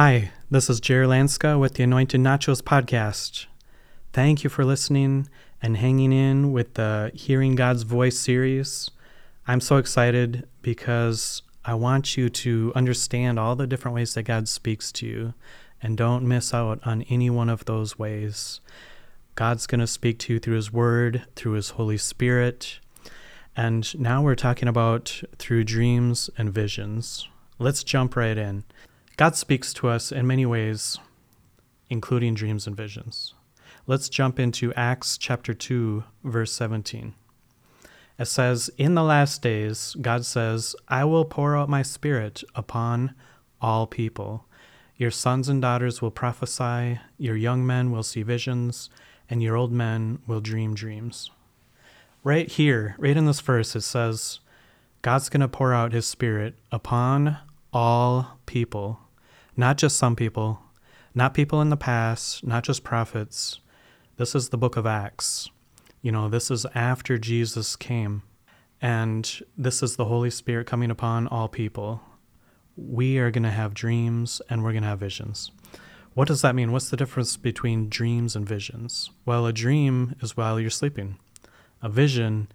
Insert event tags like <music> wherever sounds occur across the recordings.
Hi, this is Jerry Lanska with the Anointed Nachos podcast. Thank you for listening and hanging in with the Hearing God's Voice series. I'm so excited because I want you to understand all the different ways that God speaks to you and don't miss out on any one of those ways. God's going to speak to you through His Word, through His Holy Spirit. And now we're talking about through dreams and visions. Let's jump right in. God speaks to us in many ways, including dreams and visions. Let's jump into Acts chapter 2, verse 17. It says, In the last days, God says, I will pour out my spirit upon all people. Your sons and daughters will prophesy, your young men will see visions, and your old men will dream dreams. Right here, right in this verse, it says, God's going to pour out his spirit upon all people, not just some people, not people in the past, not just prophets. This is the book of Acts. You know, this is after Jesus came, and this is the Holy Spirit coming upon all people. We are going to have dreams and we're going to have visions. What does that mean? What's the difference between dreams and visions? Well, a dream is while you're sleeping, a vision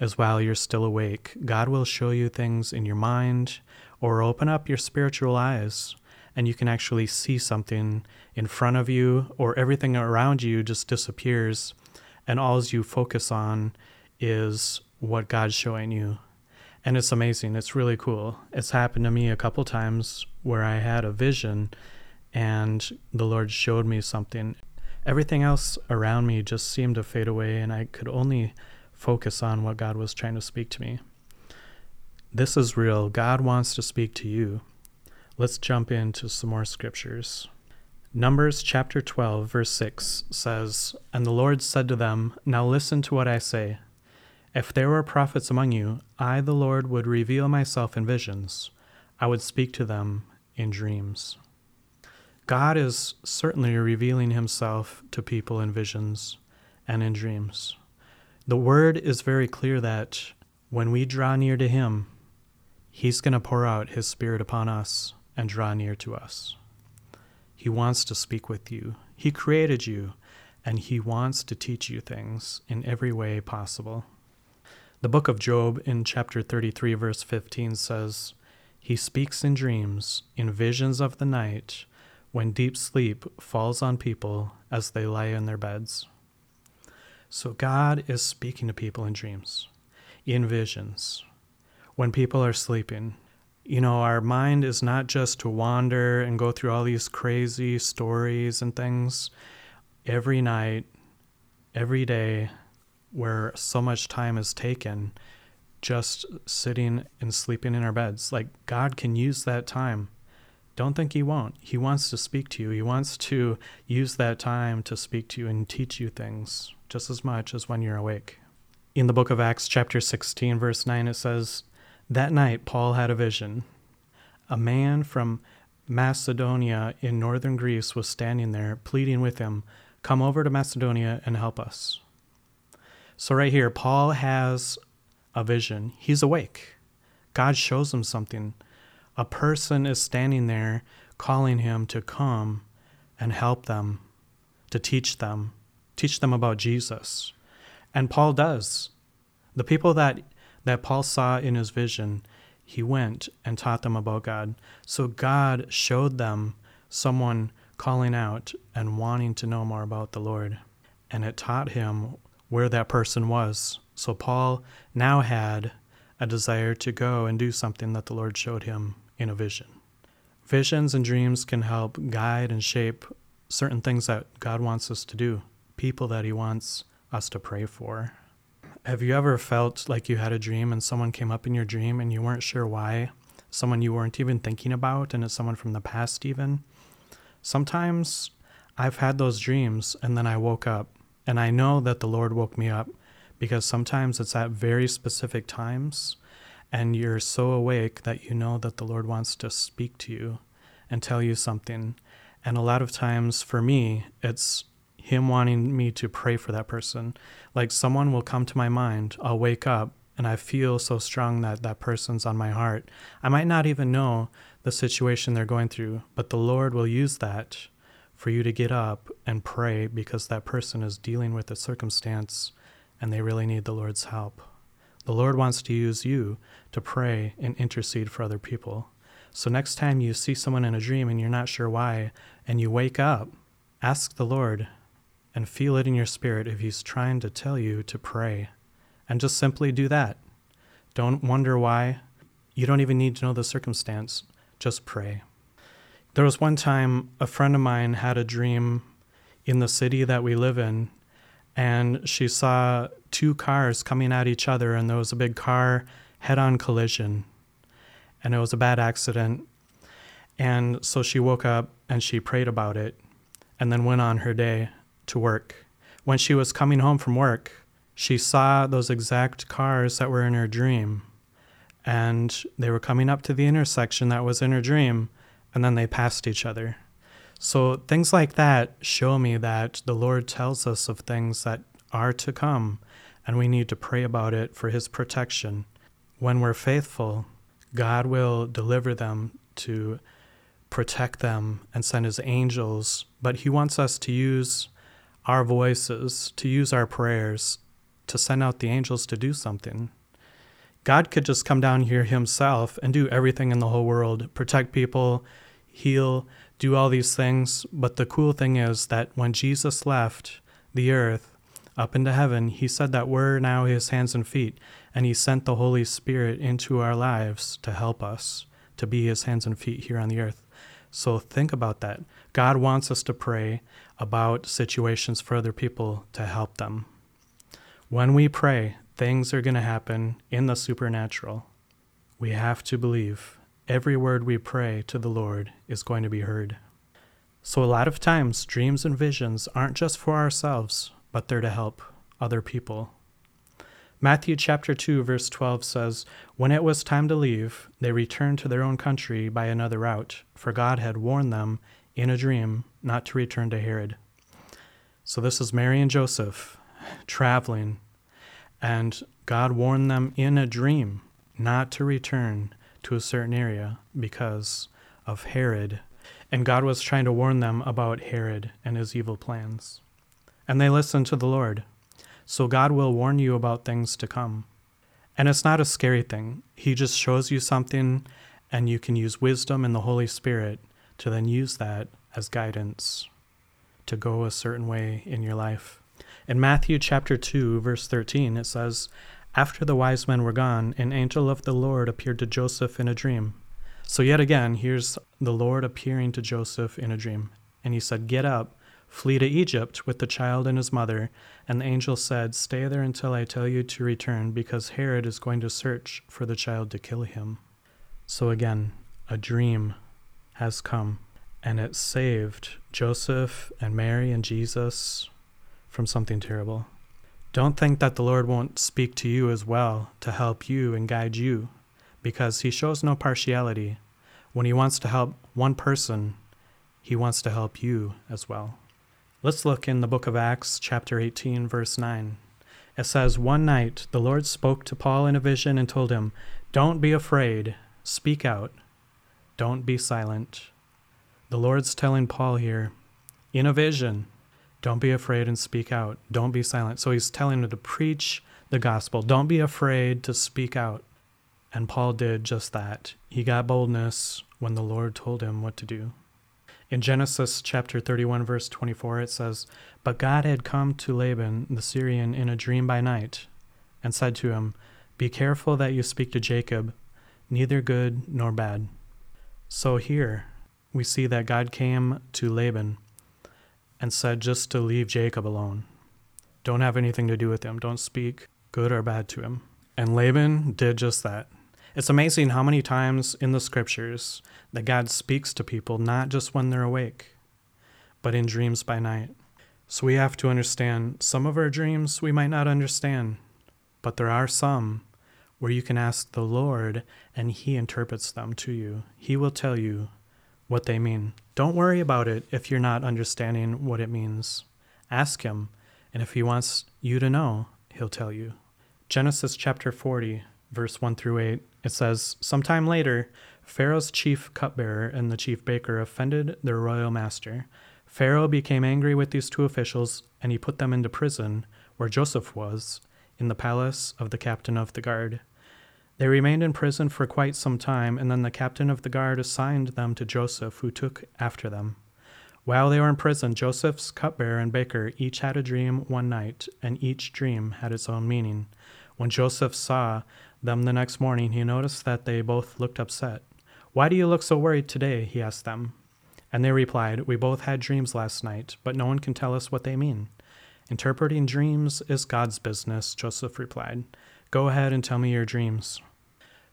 is while you're still awake. God will show you things in your mind or open up your spiritual eyes and you can actually see something in front of you or everything around you just disappears and all you focus on is what God's showing you. And it's amazing. It's really cool. It's happened to me a couple times where I had a vision and the Lord showed me something. Everything else around me just seemed to fade away, and I could only focus on what God was trying to speak to me. This is real. God wants to speak to you. Let's jump into some more scriptures. Numbers chapter 12, verse 6 says, And the Lord said to them, Now listen to what I say. If there were prophets among you, I, the Lord, would reveal myself in visions. I would speak to them in dreams. God is certainly revealing himself to people in visions and in dreams. The word is very clear that when we draw near to him, he's going to pour out his spirit upon us and draw near to us. He wants to speak with you. He created you, and He wants to teach you things in every way possible. The book of Job in chapter 33, verse 15 says, He speaks in dreams, in visions of the night, when deep sleep falls on people as they lie in their beds. So God is speaking to people in dreams, in visions, when people are sleeping, you know, our mind is not just to wander and go through all these crazy stories and things every night, every day, where so much time is taken just sitting and sleeping in our beds. Like, God can use that time. Don't think He won't. He wants to speak to you. He wants to use that time to speak to you and teach you things just as much as when you're awake. In the book of Acts, chapter 16, verse 9, it says, that night, Paul had a vision. A man from Macedonia in northern Greece was standing there, pleading with him, Come over to Macedonia and help us. So, right here, Paul has a vision. He's awake. God shows him something. A person is standing there calling him to come and help them, to teach them, teach them about Jesus. And Paul does. The people that that Paul saw in his vision, he went and taught them about God. So God showed them someone calling out and wanting to know more about the Lord. And it taught him where that person was. So Paul now had a desire to go and do something that the Lord showed him in a vision. Visions and dreams can help guide and shape certain things that God wants us to do, people that He wants us to pray for. Have you ever felt like you had a dream and someone came up in your dream and you weren't sure why? Someone you weren't even thinking about and it's someone from the past, even? Sometimes I've had those dreams and then I woke up and I know that the Lord woke me up because sometimes it's at very specific times and you're so awake that you know that the Lord wants to speak to you and tell you something. And a lot of times for me, it's him wanting me to pray for that person. Like someone will come to my mind, I'll wake up and I feel so strong that that person's on my heart. I might not even know the situation they're going through, but the Lord will use that for you to get up and pray because that person is dealing with a circumstance and they really need the Lord's help. The Lord wants to use you to pray and intercede for other people. So, next time you see someone in a dream and you're not sure why, and you wake up, ask the Lord and feel it in your spirit if He's trying to tell you to pray. And just simply do that. Don't wonder why. You don't even need to know the circumstance. Just pray. There was one time a friend of mine had a dream in the city that we live in, and she saw two cars coming at each other, and there was a big car head on collision, and it was a bad accident. And so she woke up and she prayed about it and then went on her day to work. When she was coming home from work, she saw those exact cars that were in her dream, and they were coming up to the intersection that was in her dream and then they passed each other. So things like that show me that the Lord tells us of things that are to come, and we need to pray about it for His protection. When we're faithful, God will deliver them to protect them and send His angels, but He wants us to use our voices, to use our prayers, to send out the angels to do something. God could just come down here Himself and do everything in the whole world, protect people, heal, do all these things. But the cool thing is that when Jesus left the earth up into heaven, he said that we're now his hands and feet, and he sent the Holy Spirit into our lives to help us to be his hands and feet here on the earth. So think about that. God wants us to pray about situations for other people to help them. When we pray, things are going to happen in the supernatural. We have to believe every word we pray to the Lord is going to be heard. So, a lot of times, dreams and visions aren't just for ourselves, but they're to help other people. Matthew chapter 2 verse 12 says, "When it was time to leave, they returned to their own country by another route, for God had warned them in a dream not to return to Herod." So this is Mary and Joseph traveling, and God warned them in a dream not to return to a certain area because of Herod. And God was trying to warn them about Herod and his evil plans. And they listened to the Lord. So God will warn you about things to come. And it's not a scary thing. He just shows you something, and you can use wisdom and the Holy Spirit to then use that as guidance to go a certain way in your life. In Matthew chapter 2, verse 13, it says, after the wise men were gone, an angel of the Lord appeared to Joseph in a dream. So, yet again, here's the Lord appearing to Joseph in a dream. And he said, Get up, flee to Egypt with the child and his mother. And the angel said, Stay there until I tell you to return, because Herod is going to search for the child to kill him. So, again, a dream has come, and it saved Joseph and Mary and Jesus from something terrible. Don't think that the Lord won't speak to you as well to help you and guide you, because He shows no partiality. When He wants to help one person, He wants to help you as well. Let's look in the book of Acts, chapter 18, verse 9. It says, One night the Lord spoke to Paul in a vision and told him, Don't be afraid, speak out, don't be silent. The Lord's telling Paul here, in a vision, don't be afraid and speak out. Don't be silent. So he's telling him to preach the gospel. Don't be afraid to speak out. And Paul did just that. He got boldness when the Lord told him what to do. In Genesis chapter 31, verse 24, it says, But God had come to Laban the Syrian in a dream by night, and said to him, Be careful that you speak to Jacob, neither good nor bad. So here we see that God came to Laban and said just to leave Jacob alone. Don't have anything to do with him. Don't speak good or bad to him. And Laban did just that. It's amazing how many times in the scriptures that God speaks to people not just when they're awake, but in dreams by night. So we have to understand some of our dreams we might not understand, but there are some where you can ask the Lord and He interprets them to you. He will tell you what they mean. Don't worry about it if you're not understanding what it means. Ask Him, and if He wants you to know, He'll tell you. Genesis chapter 40, verse 1 through 8, it says, Sometime later, Pharaoh's chief cupbearer and the chief baker offended their royal master. Pharaoh became angry with these two officials, and he put them into prison, where Joseph was, in the palace of the captain of the guard. They remained in prison for quite some time, and then the captain of the guard assigned them to Joseph, who took after them. While they were in prison, Joseph's cupbearer and baker each had a dream one night, and each dream had its own meaning. When Joseph saw them the next morning, he noticed that they both looked upset. Why do you look so worried today? he asked them. And they replied, We both had dreams last night, but no one can tell us what they mean. Interpreting dreams is God's business, Joseph replied. Go ahead and tell me your dreams.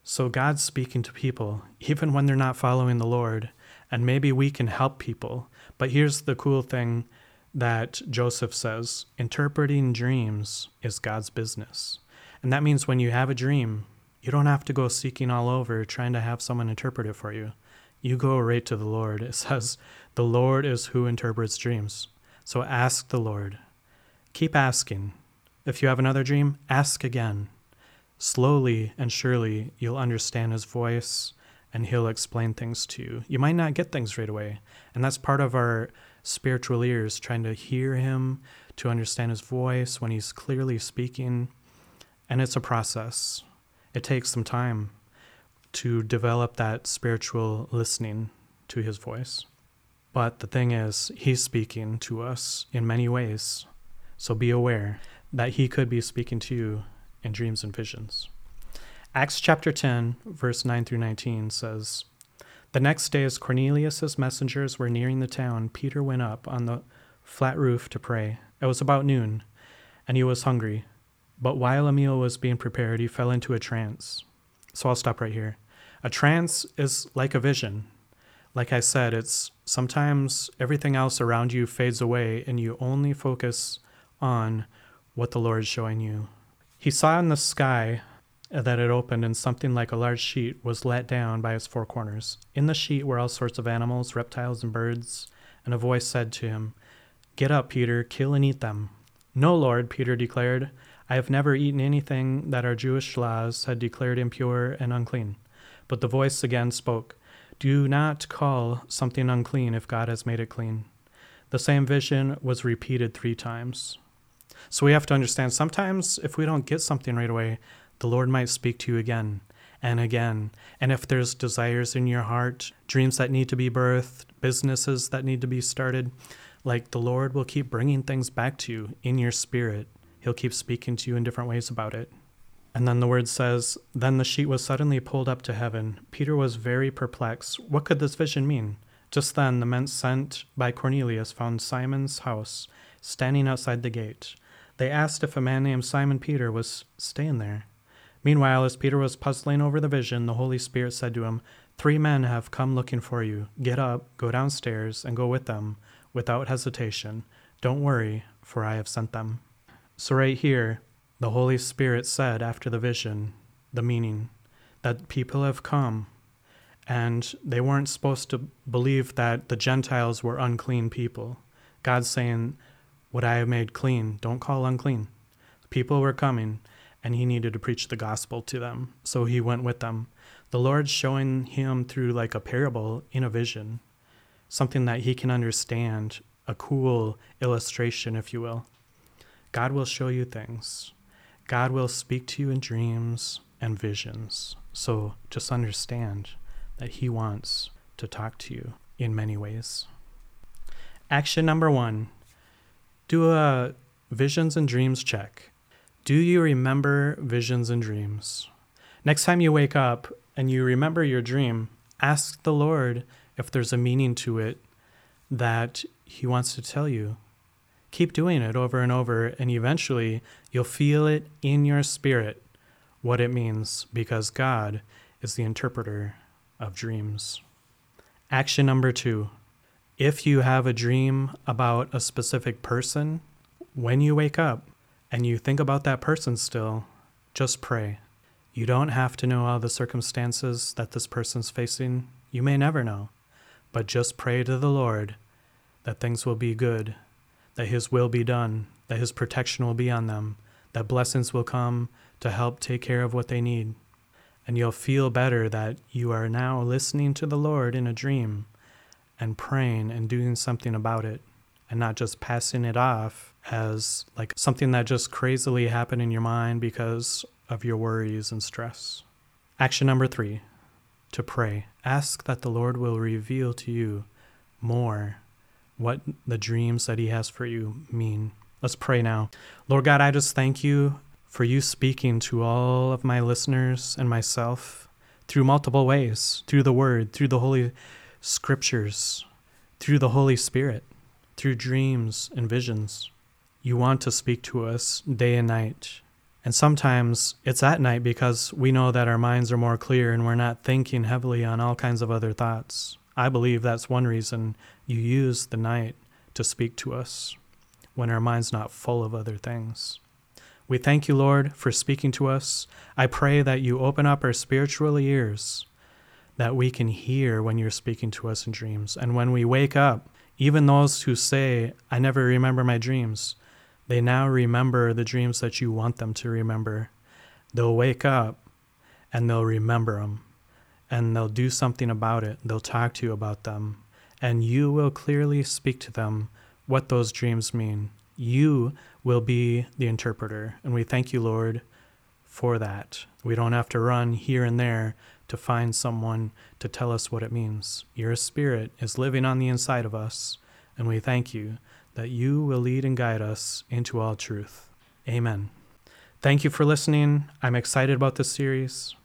So God's speaking to people, even when they're not following the Lord, and maybe we can help people. But here's the cool thing that Joseph says interpreting dreams is God's business. And that means when you have a dream, you don't have to go seeking all over trying to have someone interpret it for you. You go right to the Lord. It <laughs> says, The Lord is who interprets dreams. So ask the Lord. Keep asking. If you have another dream, ask again. Slowly and surely, you'll understand his voice and he'll explain things to you. You might not get things right away. And that's part of our spiritual ears, trying to hear him, to understand his voice when he's clearly speaking. And it's a process, it takes some time to develop that spiritual listening to his voice. But the thing is, he's speaking to us in many ways. So be aware that he could be speaking to you in dreams and visions. Acts chapter 10, verse 9 through 19 says, The next day, as Cornelius's messengers were nearing the town, Peter went up on the flat roof to pray. It was about noon, and he was hungry. But while a meal was being prepared, he fell into a trance. So I'll stop right here. A trance is like a vision. Like I said, it's sometimes everything else around you fades away and you only focus on what the Lord is showing you. He saw in the sky that it opened and something like a large sheet was let down by its four corners. In the sheet were all sorts of animals, reptiles, and birds, and a voice said to him, Get up, Peter, kill and eat them. No, Lord, Peter declared. I have never eaten anything that our Jewish laws had declared impure and unclean. But the voice again spoke, Do not call something unclean if God has made it clean. The same vision was repeated three times. So we have to understand sometimes if we don't get something right away, the Lord might speak to you again and again. And if there's desires in your heart, dreams that need to be birthed, businesses that need to be started, like the Lord will keep bringing things back to you in your spirit. He'll keep speaking to you in different ways about it. And then the word says, Then the sheet was suddenly pulled up to heaven. Peter was very perplexed. What could this vision mean? Just then, the men sent by Cornelius found Simon's house standing outside the gate. They asked if a man named Simon Peter was staying there. Meanwhile, as Peter was puzzling over the vision, the Holy Spirit said to him, Three men have come looking for you. Get up, go downstairs, and go with them without hesitation. Don't worry, for I have sent them. So, right here, the Holy Spirit said after the vision, the meaning, that people have come and they weren't supposed to believe that the Gentiles were unclean people. God's saying, What I have made clean, don't call unclean. People were coming and he needed to preach the gospel to them. So he went with them. The Lord's showing him through like a parable in a vision, something that he can understand, a cool illustration, if you will. God will show you things. God will speak to you in dreams and visions. So just understand that he wants to talk to you in many ways. Action number one do a visions and dreams check. Do you remember visions and dreams? Next time you wake up and you remember your dream, ask the Lord if there's a meaning to it that He wants to tell you. Keep doing it over and over, and eventually you'll feel it in your spirit what it means because God is the interpreter of dreams. Action number two if you have a dream about a specific person, when you wake up, and you think about that person still, just pray. You don't have to know all the circumstances that this person's facing. You may never know. But just pray to the Lord that things will be good, that His will be done, that His protection will be on them, that blessings will come to help take care of what they need. And you'll feel better that you are now listening to the Lord in a dream and praying and doing something about it and not just passing it off as like something that just crazily happened in your mind because of your worries and stress. Action number three to pray. Ask that the Lord will reveal to you more what the dreams that He has for you mean. Let's pray now. Lord God, I just thank you for you speaking to all of my listeners and myself through multiple ways through the Word, through the Holy Scriptures, through the Holy Spirit, through dreams and visions. You want to speak to us day and night. And sometimes it's at night because we know that our minds are more clear and we're not thinking heavily on all kinds of other thoughts. I believe that's one reason you use the night to speak to us when our mind's not full of other things. We thank you, Lord, for speaking to us. I pray that you open up our spiritual ears, that we can hear when you're speaking to us in dreams. And when we wake up, even those who say, I never remember my dreams, they now remember the dreams that you want them to remember. They'll wake up and they'll remember them and they'll do something about it. They'll talk to you about them and you will clearly speak to them what those dreams mean. You will be the interpreter. And we thank you, Lord, for that. We don't have to run here and there to find someone to tell us what it means. Your spirit is living on the inside of us, and we thank you that you will lead and guide us into all truth. Amen. Thank you for listening. I'm excited about this series.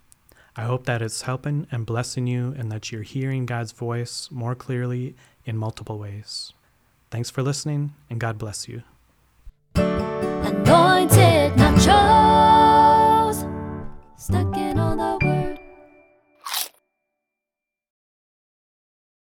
I hope that it's helping and blessing you and that you're hearing God's voice more clearly in multiple ways. Thanks for listening, and God bless you. Anointed stuck